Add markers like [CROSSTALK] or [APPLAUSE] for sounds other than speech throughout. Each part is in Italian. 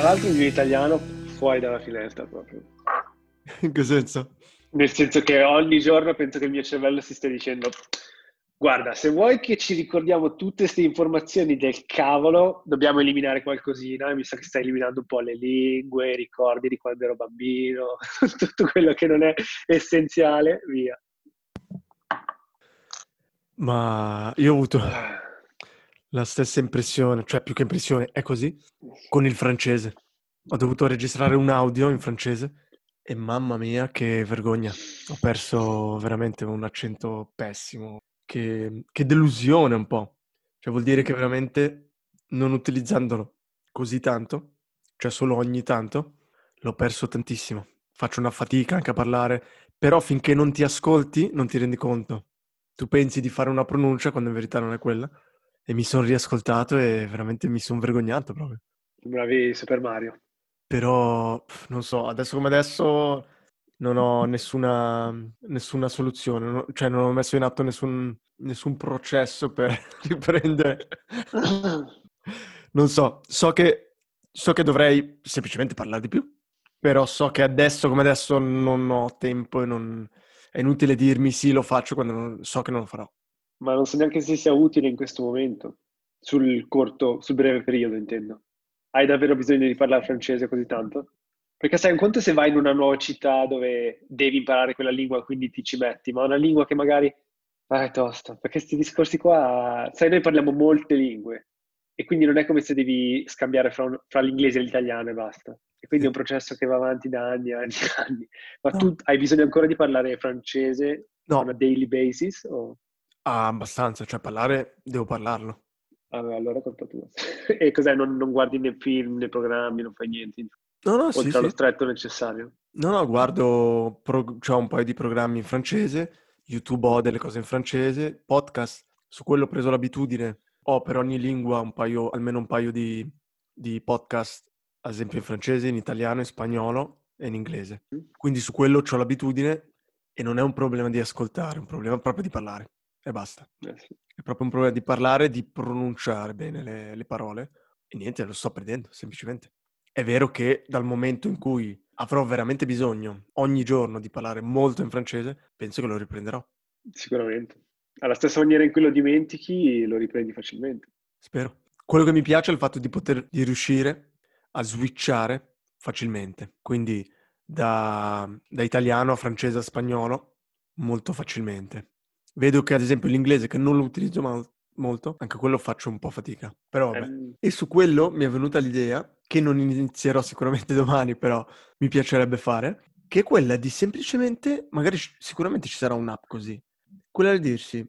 Tra l'altro il mio italiano fuori dalla finestra proprio. In che senso? Nel senso che ogni giorno penso che il mio cervello si stia dicendo guarda, se vuoi che ci ricordiamo tutte queste informazioni del cavolo, dobbiamo eliminare qualcosina. Mi sa che stai eliminando un po' le lingue, i ricordi di quando ero bambino, [LAUGHS] tutto quello che non è essenziale, via. Ma io ho avuto ah. La stessa impressione, cioè più che impressione, è così con il francese. Ho dovuto registrare un audio in francese e mamma mia che vergogna. Ho perso veramente un accento pessimo. Che, che delusione un po'. Cioè vuol dire che veramente non utilizzandolo così tanto, cioè solo ogni tanto, l'ho perso tantissimo. Faccio una fatica anche a parlare, però finché non ti ascolti non ti rendi conto. Tu pensi di fare una pronuncia quando in verità non è quella e mi sono riascoltato e veramente mi sono vergognato proprio. Bravi Super Mario. Però, non so, adesso come adesso non ho nessuna, nessuna soluzione, no, cioè non ho messo in atto nessun, nessun processo per [LAUGHS] riprendere. non so, so che, so che dovrei semplicemente parlare di più, però so che adesso come adesso non ho tempo e non... è inutile dirmi sì, lo faccio quando non, so che non lo farò ma non so neanche se sia utile in questo momento, sul corto, sul breve periodo intendo. Hai davvero bisogno di parlare francese così tanto? Perché sai, un conto se vai in una nuova città dove devi imparare quella lingua, quindi ti ci metti, ma una lingua che magari ah, è tosta, perché questi discorsi qua, sai, noi parliamo molte lingue e quindi non è come se devi scambiare fra, un, fra l'inglese e l'italiano e basta. E quindi è un processo che va avanti da anni e anni e anni. Ma no. tu hai bisogno ancora di parlare francese no. on a daily basis? O? Ah, abbastanza, cioè parlare, devo parlarlo. Ah, allora colpa tua. [LAUGHS] e cos'è? Non, non, guardi né film né programmi, non fai niente? No, no, Oltre sì, allo sì. stretto necessario? No, no, guardo, pro, cioè un paio di programmi in francese, YouTube ho delle cose in francese, podcast, su quello ho preso l'abitudine, ho per ogni lingua un paio, almeno un paio di, di podcast, ad esempio in francese, in italiano, in spagnolo e in inglese. Mm. Quindi su quello ho l'abitudine e non è un problema di ascoltare, è un problema proprio di parlare e basta. Eh sì. È proprio un problema di parlare, di pronunciare bene le, le parole e niente, lo sto perdendo semplicemente. È vero che dal momento in cui avrò veramente bisogno ogni giorno di parlare molto in francese, penso che lo riprenderò. Sicuramente. Alla stessa maniera in cui lo dimentichi, lo riprendi facilmente. Spero. Quello che mi piace è il fatto di poter di riuscire a switchare facilmente. Quindi da, da italiano a francese a spagnolo molto facilmente. Vedo che ad esempio l'inglese, che non lo utilizzo mal- molto, anche quello faccio un po' fatica. Però vabbè. Um... E su quello mi è venuta l'idea, che non inizierò sicuramente [LAUGHS] domani, però mi piacerebbe fare, che è quella di semplicemente, magari sicuramente ci sarà un'app così, quella di dirsi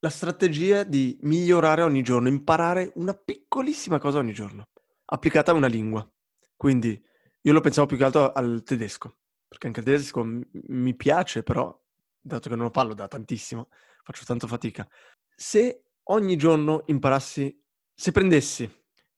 la strategia di migliorare ogni giorno, imparare una piccolissima cosa ogni giorno, applicata a una lingua. Quindi io lo pensavo più che altro al tedesco, perché anche il tedesco mi piace, però dato che non lo parlo da tantissimo, faccio tanto fatica. Se ogni giorno imparassi, se prendessi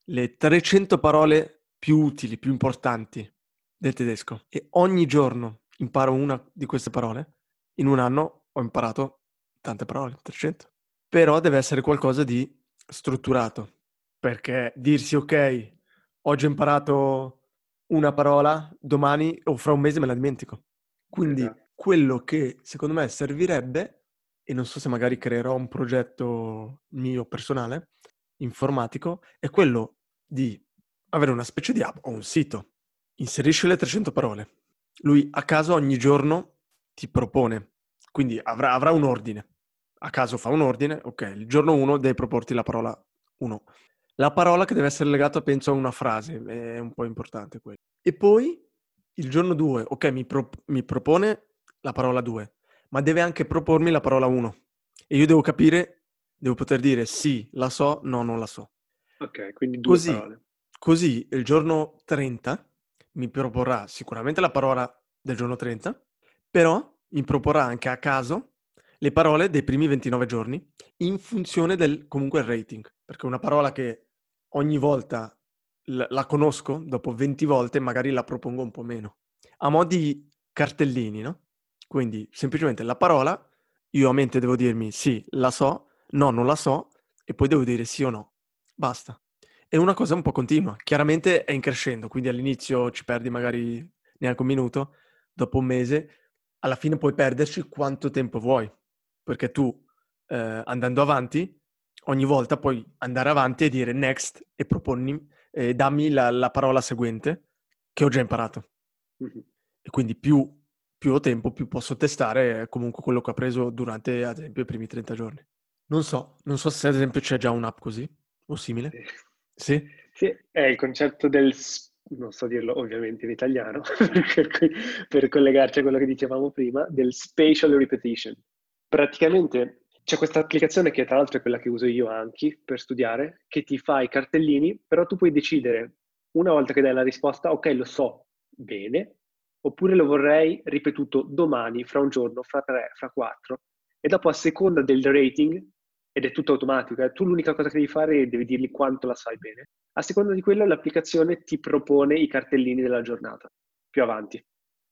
le 300 parole più utili, più importanti del tedesco e ogni giorno imparo una di queste parole, in un anno ho imparato tante parole, 300. Però deve essere qualcosa di strutturato, perché dirsi ok, oggi ho imparato una parola, domani o fra un mese me la dimentico. Quindi esatto quello che secondo me servirebbe, e non so se magari creerò un progetto mio personale, informatico, è quello di avere una specie di app o un sito. Inserisci le 300 parole. Lui a caso ogni giorno ti propone, quindi avrà, avrà un ordine. A caso fa un ordine, ok, il giorno 1 devi proporti la parola 1. La parola che deve essere legata, penso, a una frase, è un po' importante quello. E poi il giorno 2, ok, mi, pro- mi propone la parola 2, ma deve anche propormi la parola 1. E io devo capire, devo poter dire sì, la so, no, non la so. Ok, quindi due Così, parole. Così il giorno 30 mi proporrà sicuramente la parola del giorno 30, però mi proporrà anche a caso le parole dei primi 29 giorni in funzione del comunque rating, perché una parola che ogni volta l- la conosco, dopo 20 volte magari la propongo un po' meno. A mo' di cartellini, no? Quindi semplicemente la parola, io a mente devo dirmi sì, la so, no, non la so, e poi devo dire sì o no. Basta. È una cosa un po' continua. Chiaramente è in crescendo, quindi all'inizio ci perdi magari neanche un minuto, dopo un mese alla fine puoi perderci quanto tempo vuoi, perché tu eh, andando avanti, ogni volta puoi andare avanti e dire next e proponni, eh, dammi la, la, parola seguente che ho già imparato. E quindi più, più ho tempo, più posso testare comunque quello che ho preso durante, ad esempio, i primi 30 giorni. Non so, non so se ad esempio c'è già un'app così o simile. Sì? Sì, è il concetto del non so dirlo ovviamente in italiano, [LAUGHS] per, per collegarci a quello che dicevamo prima, del spatial repetition. Praticamente c'è questa applicazione che tra l'altro è quella che uso io anche per studiare, che ti fa i cartellini, però tu puoi decidere una volta che dai la risposta, ok, lo so bene, oppure lo vorrei ripetuto domani, fra un giorno, fra tre, fra quattro. E dopo a seconda del rating, ed è tutto automatico, eh, tu l'unica cosa che devi fare è devi dirgli quanto la sai bene. A seconda di quello l'applicazione ti propone i cartellini della giornata, più avanti.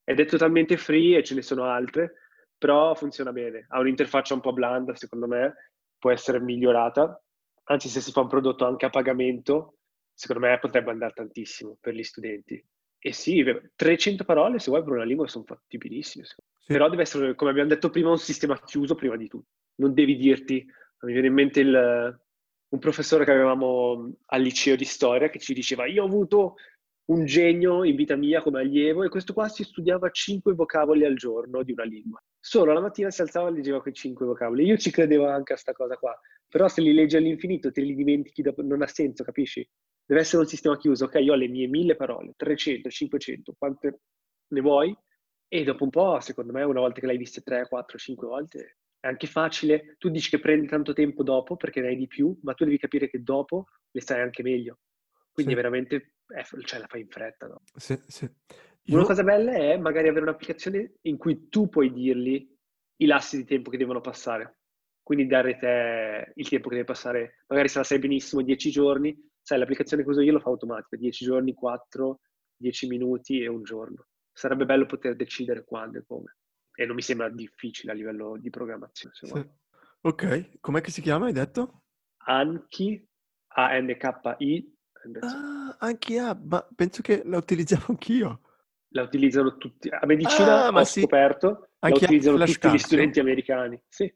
Ed è totalmente free e ce ne sono altre, però funziona bene. Ha un'interfaccia un po' blanda, secondo me, può essere migliorata. Anzi, se si fa un prodotto anche a pagamento, secondo me potrebbe andare tantissimo per gli studenti. E sì, 300 parole, se vuoi, per una lingua sono fattibilissime. Sì. Però deve essere, come abbiamo detto prima, un sistema chiuso prima di tutto. Non devi dirti, mi viene in mente il, un professore che avevamo al liceo di storia che ci diceva io ho avuto un genio in vita mia come allievo e questo qua si studiava cinque vocaboli al giorno di una lingua. Solo la mattina si alzava e leggeva quei cinque vocaboli. Io ci credevo anche a questa cosa qua, però se li leggi all'infinito te li dimentichi, dopo, non ha senso, capisci? Deve essere un sistema chiuso, ok, io ho le mie mille parole, 300, 500, quante ne vuoi? E dopo un po', secondo me, una volta che l'hai viste 3, 4, 5 volte, è anche facile, tu dici che prendi tanto tempo dopo perché ne hai di più, ma tu devi capire che dopo le sai anche meglio. Quindi sì. veramente eh, cioè, la fai in fretta. No? Sì, sì. Io... Una cosa bella è magari avere un'applicazione in cui tu puoi dirgli i lassi di tempo che devono passare. Quindi dare te il tempo che deve passare, magari se la sai benissimo 10 giorni, sai l'applicazione che uso io lo fa automatica, 10 giorni, 4, 10 minuti e un giorno. Sarebbe bello poter decidere quando e come e non mi sembra difficile a livello di programmazione. Sì. Ok, com'è che si chiama, hai detto? Anki, A-N-K-I. Ah, Anki A, ma penso che la utilizzavo anch'io. La utilizzano tutti, a medicina ah, ho sì. scoperto, Anche la utilizzano tutti card, gli studenti americani. Sì.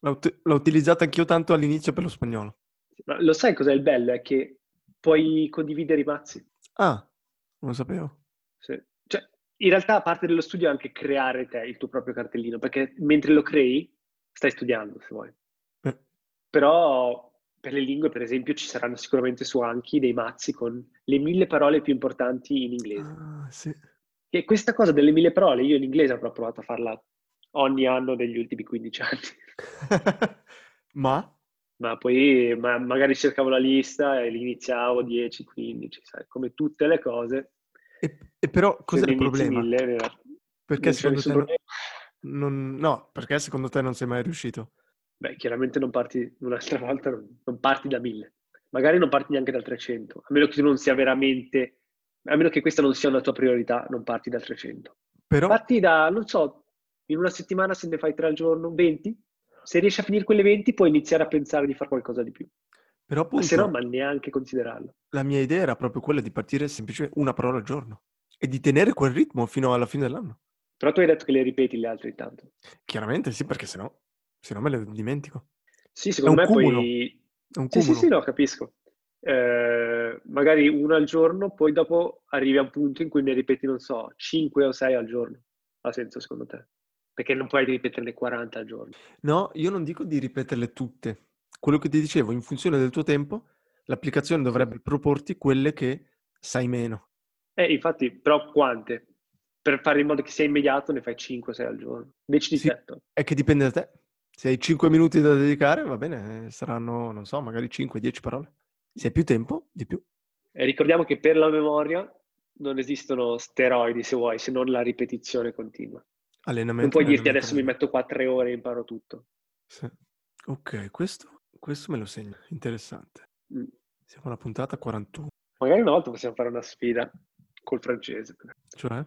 L'ho, l'ho utilizzata anch'io tanto all'inizio per lo spagnolo. Ma lo sai cos'è il bello? È che puoi condividere i mazzi. Ah, non lo sapevo. Sì in realtà parte dello studio è anche creare te il tuo proprio cartellino, perché mentre lo crei stai studiando, se vuoi. Eh. Però per le lingue, per esempio, ci saranno sicuramente su Anki dei mazzi con le mille parole più importanti in inglese. Ah, sì. E questa cosa delle mille parole, io in inglese avrò provato a farla ogni anno degli ultimi 15 anni. [LAUGHS] ma? Ma poi ma magari cercavo la lista e li iniziavo 10, 15, sai, come tutte le cose e, e però cos'è il problema? Mille, perché secondo te non, non, no, perché secondo te non sei mai riuscito? Beh, chiaramente non parti un'altra volta, non, non parti da mille. Magari non parti neanche dal 300, a meno che tu non sia veramente, a meno che questa non sia una tua priorità, non parti dal 300. Però... Parti da, non so, in una settimana se ne fai tre al giorno, 20? Se riesci a finire quelle 20 puoi iniziare a pensare di fare qualcosa di più. Però appunto, ma se no, ma neanche considerarlo. La mia idea era proprio quella di partire semplicemente una parola al giorno e di tenere quel ritmo fino alla fine dell'anno. Però tu hai detto che le ripeti le altre intanto. Chiaramente sì, perché sennò, sennò me le dimentico. Sì, secondo me cumulo. poi... È un cumulo. Sì, sì, sì, no, capisco. Eh, magari una al giorno, poi dopo arrivi a un punto in cui ne ripeti, non so, 5 o 6 al giorno. Ha senso secondo te? Perché non puoi ripeterle 40 al giorno. No, io non dico di ripeterle tutte quello che ti dicevo, in funzione del tuo tempo, l'applicazione dovrebbe proporti quelle che sai meno. Eh, infatti, però quante? Per fare in modo che sia immediato ne fai 5-6 al giorno. Decidi sì, te. È che dipende da te. Se hai 5 minuti da dedicare, va bene, saranno, non so, magari 5-10 parole. Se hai più tempo, di più. E ricordiamo che per la memoria non esistono steroidi, se vuoi, se non la ripetizione continua. Allenamento. Non puoi dirti adesso mi metto qua tre ore e imparo tutto. Sì. Ok, questo, questo me lo segno. Interessante. Mm. Siamo alla puntata 41. Magari una volta possiamo fare una sfida col francese Cioè?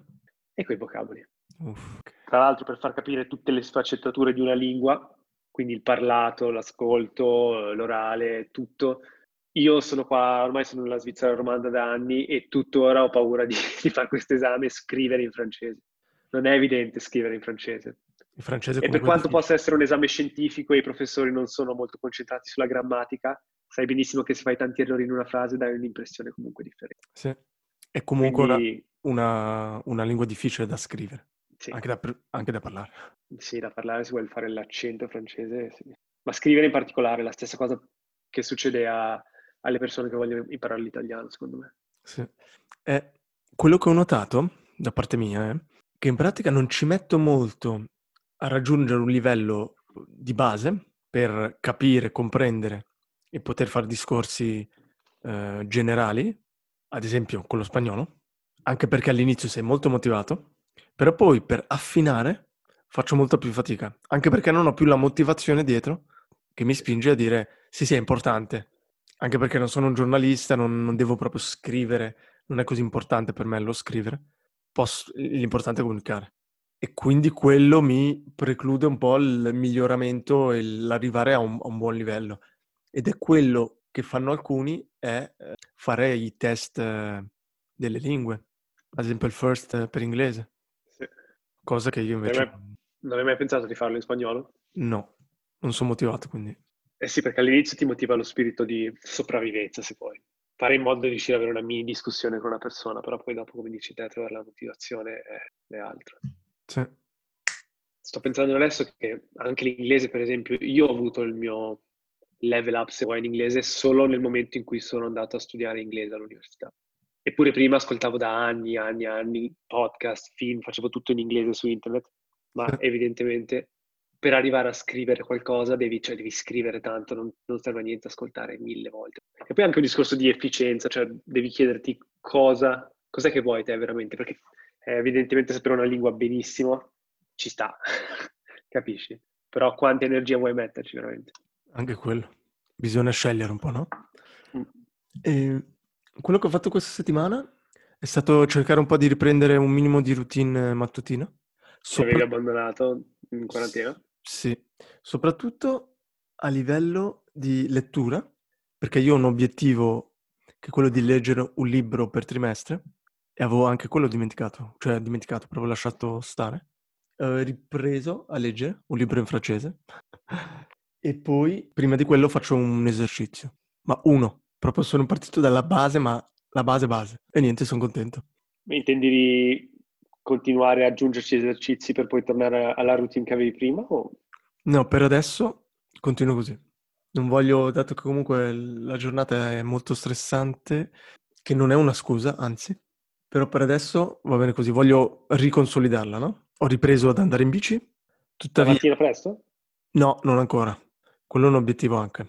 e coi vocaboli. Uff. Tra l'altro per far capire tutte le sfaccettature di una lingua, quindi il parlato, l'ascolto, l'orale, tutto. Io sono qua, ormai sono nella Svizzera romanda da anni e tuttora ho paura di, [LAUGHS] di fare questo esame e scrivere in francese. Non è evidente scrivere in francese. Il francese E per quanto difficile. possa essere un esame scientifico e i professori non sono molto concentrati sulla grammatica, sai benissimo che se fai tanti errori in una frase dai un'impressione comunque differente. Sì. È comunque una, Quindi una- una lingua difficile da scrivere, sì, anche da, anche da parlare. sì, da parlare se vuoi fare l'accento francese, sì. ma scrivere in particolare è la stessa cosa che succede a- alle persone che vogliono imparare l'italiano, secondo me. Sì. E quello che ho notato da parte mia è che in pratica non ci metto molto a raggiungere un livello di base per capire, comprendere e poter fare discorsi eh, generali, ad esempio con lo spagnolo, anche perché all'inizio sei molto motivato, però poi per affinare faccio molta più fatica, anche perché non ho più la motivazione dietro che mi spinge a dire sì, sì, è importante, anche perché non sono un giornalista, non, non devo proprio scrivere, non è così importante per me lo scrivere, Posso- l'importante è comunicare. E quindi quello mi preclude un po' il miglioramento e l'arrivare a un, a un buon livello. Ed è quello che fanno alcuni, è eh, fare i test eh, delle lingue, ad esempio il first eh, per inglese, Sì. cosa che io Non hai invece mai- non hai mai pensato di farlo in spagnolo? no, non sono motivato, quindi Eh sì, perché all'inizio ti motiva lo spirito di sopravvivenza, se vuoi. Fare in modo di riuscire ad avere una mini discussione con una persona, però poi dopo, come dici te, trovare la motivazione è, è altro. sì. Sto pensando adesso che anche l'inglese, per esempio, io ho avuto il mio level up, se vuoi, in inglese solo nel momento in cui sono andato a studiare inglese all'università. Eppure prima ascoltavo da anni, anni, anni podcast, film, facevo tutto in inglese su internet, ma evidentemente per arrivare a scrivere qualcosa devi, cioè, devi scrivere tanto, non, non serve a niente ascoltare mille volte. E poi anche un discorso di efficienza, cioè devi chiederti cosa, cos'è che vuoi te veramente, perché eh, evidentemente sapere una lingua benissimo ci sta, [LAUGHS] capisci? Però quanta energia vuoi metterci veramente? Anche quello. Bisogna scegliere un po', no? Mm. E quello che ho fatto questa settimana è stato cercare un po' di riprendere un minimo di routine mattutina. Ci avevi Sopra- abbandonato in quarantena? Sì, soprattutto a livello di lettura, perché io ho un obiettivo che è quello di leggere un libro per trimestre e avevo anche quello dimenticato, cioè dimenticato, proprio lasciato stare. Ho ripreso a leggere un libro in francese [LAUGHS] e poi prima di quello faccio un esercizio, ma uno, proprio sono partito dalla base, ma la base base e niente, sono contento. Intendi di continuare ad aggiungerci esercizi per poi tornare alla routine che avevi prima? O... No, per adesso continuo così. Non voglio, dato che comunque la giornata è molto stressante, che non è una scusa, anzi, però per adesso va bene così. Voglio riconsolidarla, no? Ho ripreso ad andare in bici, La tuttavia... mattina presto? No, non ancora. Quello è un obiettivo anche.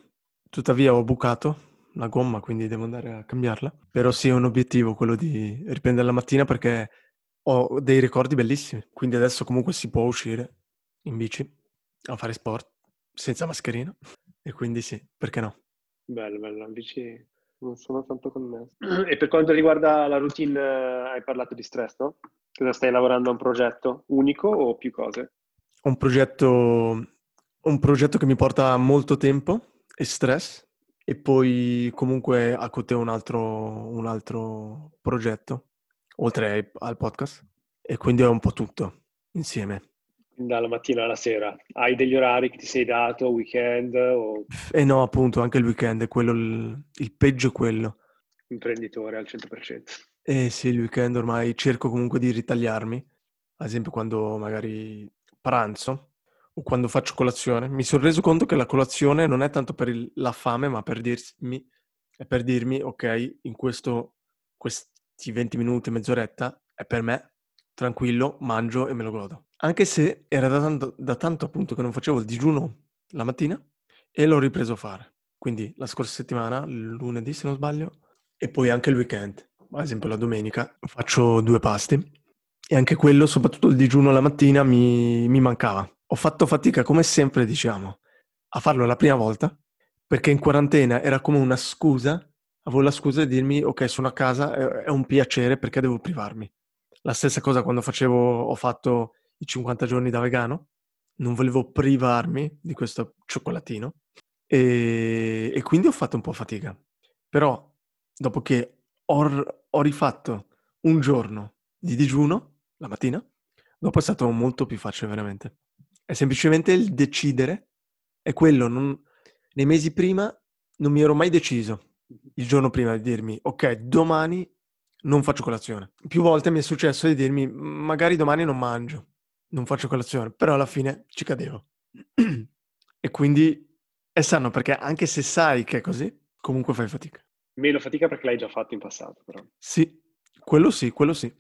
Tuttavia ho bucato la gomma, quindi devo andare a cambiarla. Però sì, è un obiettivo quello di riprendere la mattina perché ho dei ricordi bellissimi. Quindi adesso comunque si può uscire in bici a fare sport senza mascherina. E quindi sì, perché no? Bello, bello, bici non sono tanto connesso. E per quanto riguarda la routine, hai parlato di stress, no? Cosa stai lavorando a un progetto unico o più cose? Un progetto, un progetto che mi porta molto tempo e stress e poi comunque a Cote un altro, un altro progetto, oltre ai- al podcast. E quindi è un po' tutto insieme. Dalla mattina alla sera. Hai degli orari che ti sei dato, weekend o E no, appunto, anche il weekend è quello, il, il peggio è quello. imprenditore al 100%? E sì, il weekend ormai cerco comunque di ritagliarmi, ad esempio quando magari pranzo o quando faccio colazione. Mi sono reso conto che la colazione non è tanto per il- la fame, ma per dirmi, è per dirmi, ok, in questo, questi 20 minuti, mezz'oretta, è per me, tranquillo, mangio e me lo godo. Anche se era da tanto, da tanto appunto che non facevo il digiuno la mattina e l'ho ripreso a fare. Quindi la scorsa settimana, lunedì se non sbaglio, E poi anche il weekend, ad esempio la domenica, faccio due pasti e anche quello, soprattutto il digiuno la mattina, mi, mi mancava. Ho fatto fatica, come sempre diciamo, a farlo la prima volta, perché in quarantena era come una scusa, avevo la scusa di dirmi ok sono a casa, è, un piacere perché devo privarmi. La stessa cosa quando facevo, ho fatto i 50 giorni da vegano, non volevo privarmi di questo cioccolatino e, e quindi ho fatto un po' fatica. Però dopo che ho, ho rifatto un giorno di digiuno, la mattina, dopo è stato molto più facile veramente. È semplicemente il decidere, è quello, non, nei mesi prima non mi ero mai deciso il giorno prima di dirmi ok, domani non faccio colazione. Più volte mi è successo di dirmi magari domani non mangio, non faccio colazione, però alla fine ci cadevo. e quindi è sano perché anche se sai che è così, comunque fai fatica. Meno fatica perché l'hai già fatto in passato, però. Sì, quello sì, quello sì.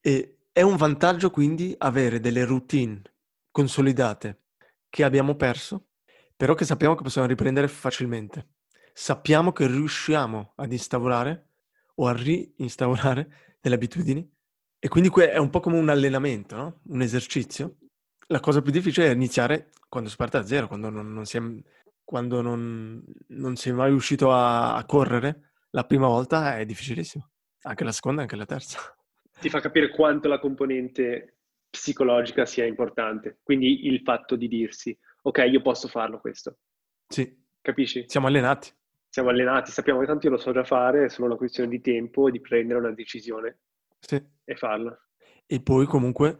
E è un vantaggio quindi avere delle routine consolidate che abbiamo perso, però che sappiamo che possiamo riprendere facilmente. Sappiamo che riusciamo ad instaurare o a reinstaurare [LAUGHS] delle abitudini e quindi è un po' come un allenamento, no? un esercizio. La cosa più difficile è iniziare quando si parte da zero, quando non, non si è, quando non, non si è mai riuscito a, a correre. La prima volta è difficilissimo, anche la seconda, anche la terza [LAUGHS] ti fa capire quanto la componente psicologica sia importante. Quindi il fatto di dirsi, ok, io posso farlo questo. Sì. Capisci? Siamo allenati. Siamo allenati, sappiamo che tanto io lo so già fare, è solo una questione di tempo e di prendere una decisione sì. e farla. E poi comunque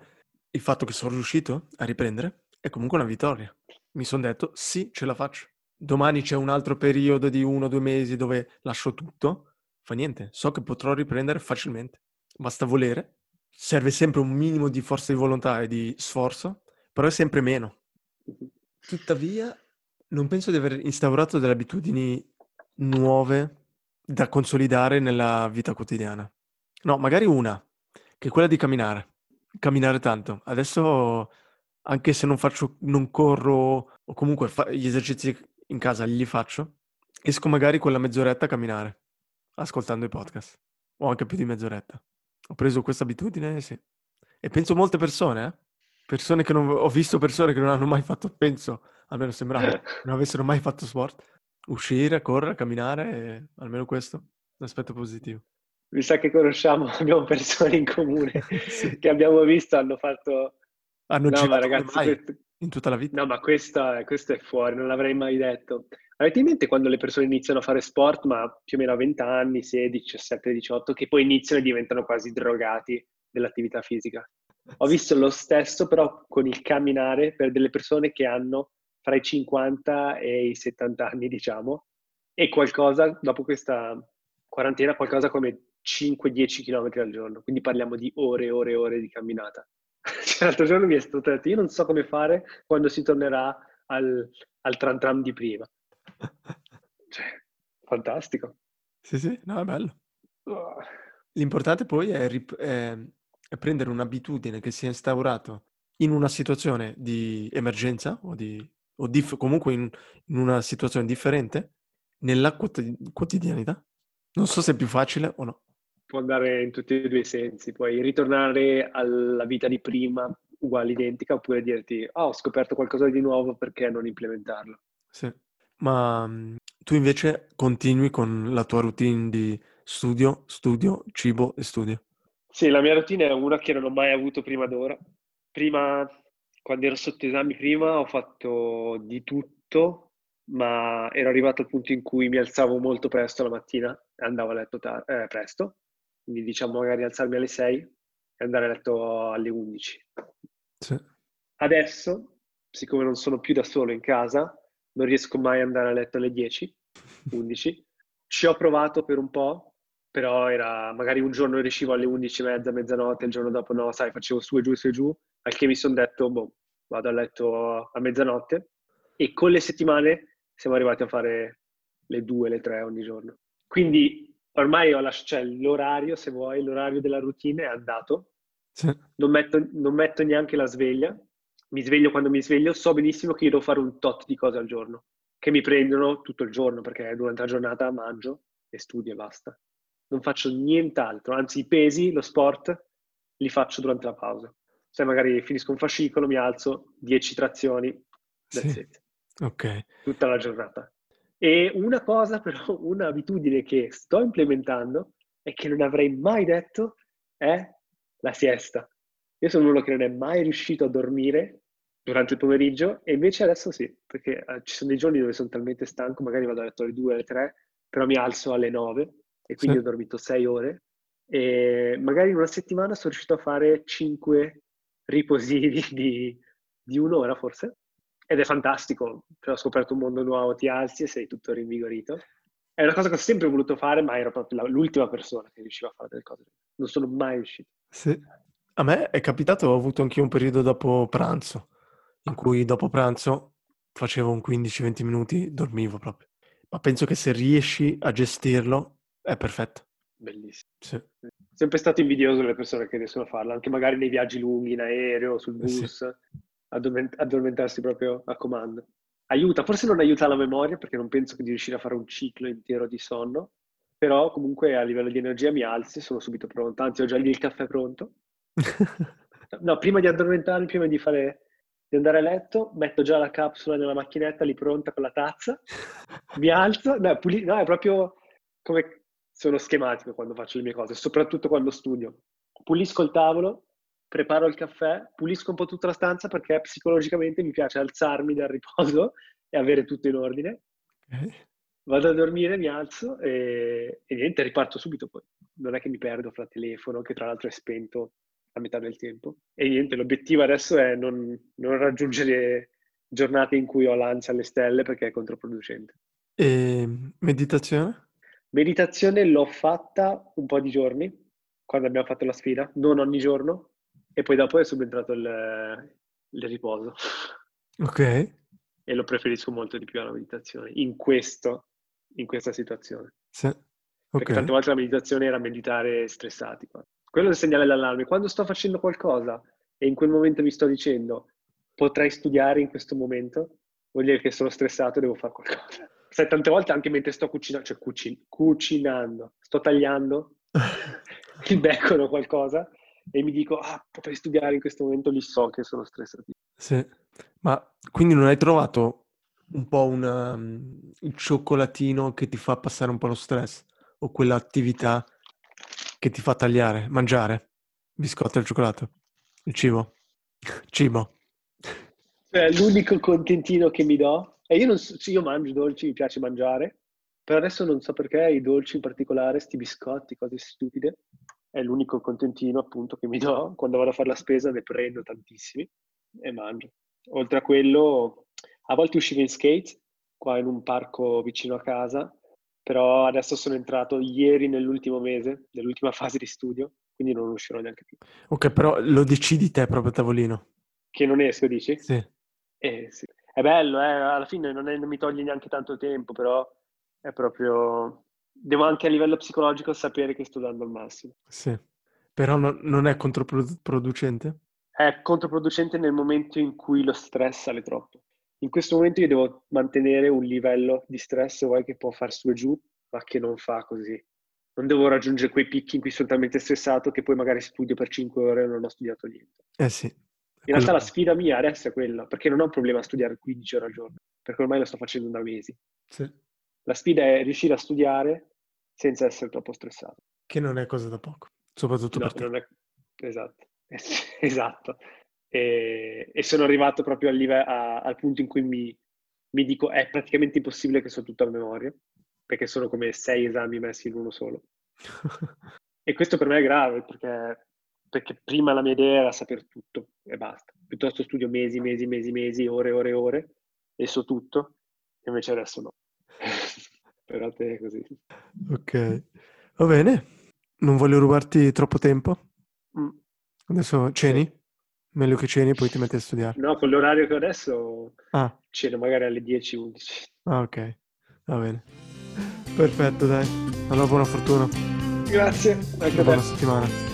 il fatto che sono riuscito a riprendere è comunque una vittoria. Mi sono detto, sì, ce la faccio. Domani c'è un altro periodo di uno o due mesi dove lascio tutto, fa niente, so che potrò riprendere facilmente basta volere, serve sempre un minimo di forza di volontà e di sforzo, però è sempre meno. Tuttavia, non penso di aver instaurato delle abitudini nuove da consolidare nella vita quotidiana. No, magari una, che è quella di camminare. Camminare tanto. Adesso, anche se non faccio, non corro o comunque fa- gli esercizi in casa li faccio, esco magari quella mezz'oretta a camminare, ascoltando i podcast. O anche più di mezz'oretta. Ho preso questa abitudine, sì. E penso molte persone, eh? Persone che non... Ho visto persone che non hanno mai fatto, penso, almeno sembrava, non avessero mai fatto sport. Uscire, correre, camminare, almeno questo, un aspetto positivo. Mi sa che conosciamo, [LAUGHS] abbiamo persone in comune [LAUGHS] sì. che abbiamo visto, hanno fatto... Hanno no, ma ragazzi, questo... in tutta la vita. No, ma questo, questo è fuori, non l'avrei mai detto. Avete in mente quando le persone iniziano a fare sport, ma più o meno a 20 anni, 16, 17, 18, che poi iniziano e diventano quasi drogati dell'attività fisica? Ho visto lo stesso però con il camminare per delle persone che hanno fra i 50 e i 70 anni, diciamo, e qualcosa, dopo questa quarantena, qualcosa come 5-10 km al giorno. Quindi parliamo di ore e ore e ore di camminata. [LAUGHS] Cioè, l'altro giorno mi è stato detto, io non so come fare quando si tornerà al, al tram tram di prima. [LAUGHS] Cioè, fantastico. Sì, sì, no, è bello. L'importante poi è, rip- è, è prendere un'abitudine che si è instaurato in una situazione di emergenza o, di, o dif- comunque in, in, una situazione differente nella quot- quotidianità. Non so se è più facile o no. Può andare in tutti e due i sensi, puoi ritornare alla vita di prima uguale, identica, oppure dirti, oh, ho scoperto qualcosa di nuovo, perché non implementarlo? Sì. Ma mhmm, tu invece continui con la tua routine di studio, studio, cibo e studio? Sì, la mia routine è una che non ho mai avuto prima d'ora. Prima, quando ero sotto esami prima, ho fatto di tutto, ma ero arrivato al punto in cui mi alzavo molto presto la mattina e andavo a letto tar- eh, presto. Quindi diciamo magari alzarmi alle 6 e andare a letto alle 11. Sì. Adesso, siccome non sono più da solo in casa, non riesco mai ad andare a letto alle 10, 11. Ci ho provato per un po', però era magari un giorno riuscivo alle 11 e mezza, mezzanotte, il giorno dopo no, sai, facevo su e giù, su e giù, al che mi sono detto, boh, vado a letto a mezzanotte. E con le settimane siamo arrivati a fare le 2, le 3 ogni giorno. Quindi ormai ho lasciato, cioè l'orario, se vuoi, l'orario della routine è andato. Sì. Non, metto, non metto neanche la sveglia, mi sveglio quando mi sveglio, so benissimo che io devo fare un tot di cose al giorno, che mi prendono tutto il giorno, perché durante la giornata mangio e studio e basta. non faccio nient'altro, anzi i pesi, lo sport, li faccio durante la pausa. Se magari finisco un fascicolo, mi alzo, 10 trazioni, that's Sì. it. Ok. tutta la giornata. E una cosa però, [LAUGHS] un'abitudine che sto implementando e che non avrei mai detto è la siesta. Io sono uno che non è mai riuscito a dormire durante il pomeriggio e invece adesso sì, perché eh, ci sono dei giorni dove sono talmente stanco, magari vado a letto alle 2, alle 3, però mi alzo alle 9 e quindi Sì. ho dormito 6 ore e magari in una settimana sono riuscito a fare 5 riposini [LAUGHS] di, di un'ora forse ed è fantastico, cioè, ho scoperto un mondo nuovo, ti alzi e sei tutto rinvigorito. È una cosa che ho sempre voluto fare, ma ero proprio la- l'ultima persona che riusciva a fare delle cose. Non sono mai riuscito. Sì. A me è capitato, ho avuto anche un periodo dopo pranzo, in cui dopo pranzo facevo un 15-20 minuti, dormivo proprio. Ma penso che se riesci a gestirlo è perfetto. Bellissimo. Sì. Sempre stato invidioso delle persone che riescono a farlo, anche magari nei viaggi lunghi in aereo, sul Eh sì. bus, addorment- addormentarsi proprio a comando. Aiuta, forse non aiuta la memoria perché non penso di riuscire a fare un ciclo intero di sonno, però comunque a livello di energia mi alzi sono subito pronto, anzi ho già lì il caffè pronto. [LAUGHS] No, prima di addormentarmi, prima di fare di andare a letto, metto già la capsula nella macchinetta lì pronta con la tazza, mi alzo, no, puli- no, è proprio come sono schematico quando faccio le mie cose, soprattutto quando studio. Pulisco il tavolo, preparo il caffè, pulisco un po' tutta la stanza perché psicologicamente mi piace alzarmi dal riposo [LAUGHS] e avere tutto in ordine. Vado a dormire, mi alzo e, e niente, riparto subito poi. Non è che mi perdo fra telefono, che tra l'altro è spento a metà del tempo. E niente, l'obiettivo adesso è non, non raggiungere giornate in cui ho l'ansia alle stelle perché è controproducente. E meditazione? Meditazione l'ho fatta un po' di giorni, quando abbiamo fatto la sfida, non ogni giorno, e poi dopo è subentrato il, il riposo. Ok. E lo preferisco molto di più alla meditazione, in, questo, in questa situazione. Sì. Perché Ok. tante volte la meditazione era meditare stressati. Quello è il segnale d'allarme. Quando sto facendo qualcosa e in quel momento mi sto dicendo potrei studiare in questo momento, vuol dire che sono stressato e devo fare qualcosa. Sai, tante volte anche mentre sto cucinando, cioè cucin- cucinando, sto tagliando [LAUGHS] il bacon o qualcosa e mi dico, ah, potrei studiare in questo momento, lì so che sono stressato. Sì. Ma quindi non hai trovato un po' una, mm, il cioccolatino che ti fa passare un po' lo stress? O quell'attività che ti fa tagliare, mangiare? Biscotti al cioccolato? Il cibo? [LAUGHS] Cibo. Cioè, l'unico contentino che mi do, e io, non so, sì, io mangio dolci, mi piace mangiare, però adesso non so perché i dolci in particolare, sti biscotti, cose stupide, è l'unico contentino appunto che mi do. Quando vado a fare la spesa ne prendo tantissimi e mangio. Oltre a quello, a volte uscivo in skate, qua in un parco vicino a casa, però adesso sono entrato ieri nell'ultimo mese, nell'ultima [LAUGHS] fase di studio, quindi non uscirò neanche più. Ok, però lo decidi te proprio a tavolino. Che non esco, dici? Sì. Eh, sì. È bello, eh, alla fine non, è- non mi toglie neanche tanto tempo, però è proprio... Devo anche a livello psicologico sapere che sto dando il massimo. Sì. Però non, non è controproducente? È controproducente nel momento in cui lo stress sale troppo. In questo momento io devo mantenere un livello di stress, vuoi che può far su e giù, ma che non fa così. Non devo raggiungere quei picchi in cui sono talmente stressato che poi magari studio per 5 ore e non ho studiato niente. Eh sì. In realtà la sfida mia adesso è quella, perché non ho un problema a studiare 15 ore al giorno, perché ormai lo sto facendo da mesi. Sì. La sfida è riuscire a studiare senza essere troppo stressato. Che non è cosa da poco, soprattutto No, per te. è... Esatto, [LAUGHS] esatto. E, e sono arrivato proprio al, live- a- al punto in cui mi, mi dico è praticamente impossibile che so tutto a memoria, perché sono come sei esami messi in uno solo. [LAUGHS] E questo per me è grave, perché, perché prima la mia idea era saper tutto e basta. Piuttosto studio mesi, mesi, mesi, mesi, ore, ore, ore, e so tutto, e invece adesso no. [LAUGHS] Però te è così. Ok, va bene. Non voglio rubarti troppo tempo. Mm. Adesso ceni? Meglio che ceni, poi ti metti a studiare. No, con l'orario che ho adesso Ah, ceno magari alle 10-11. ah, ok, va bene. Perfetto, dai. Allora buona fortuna. Grazie, anche buona settimana.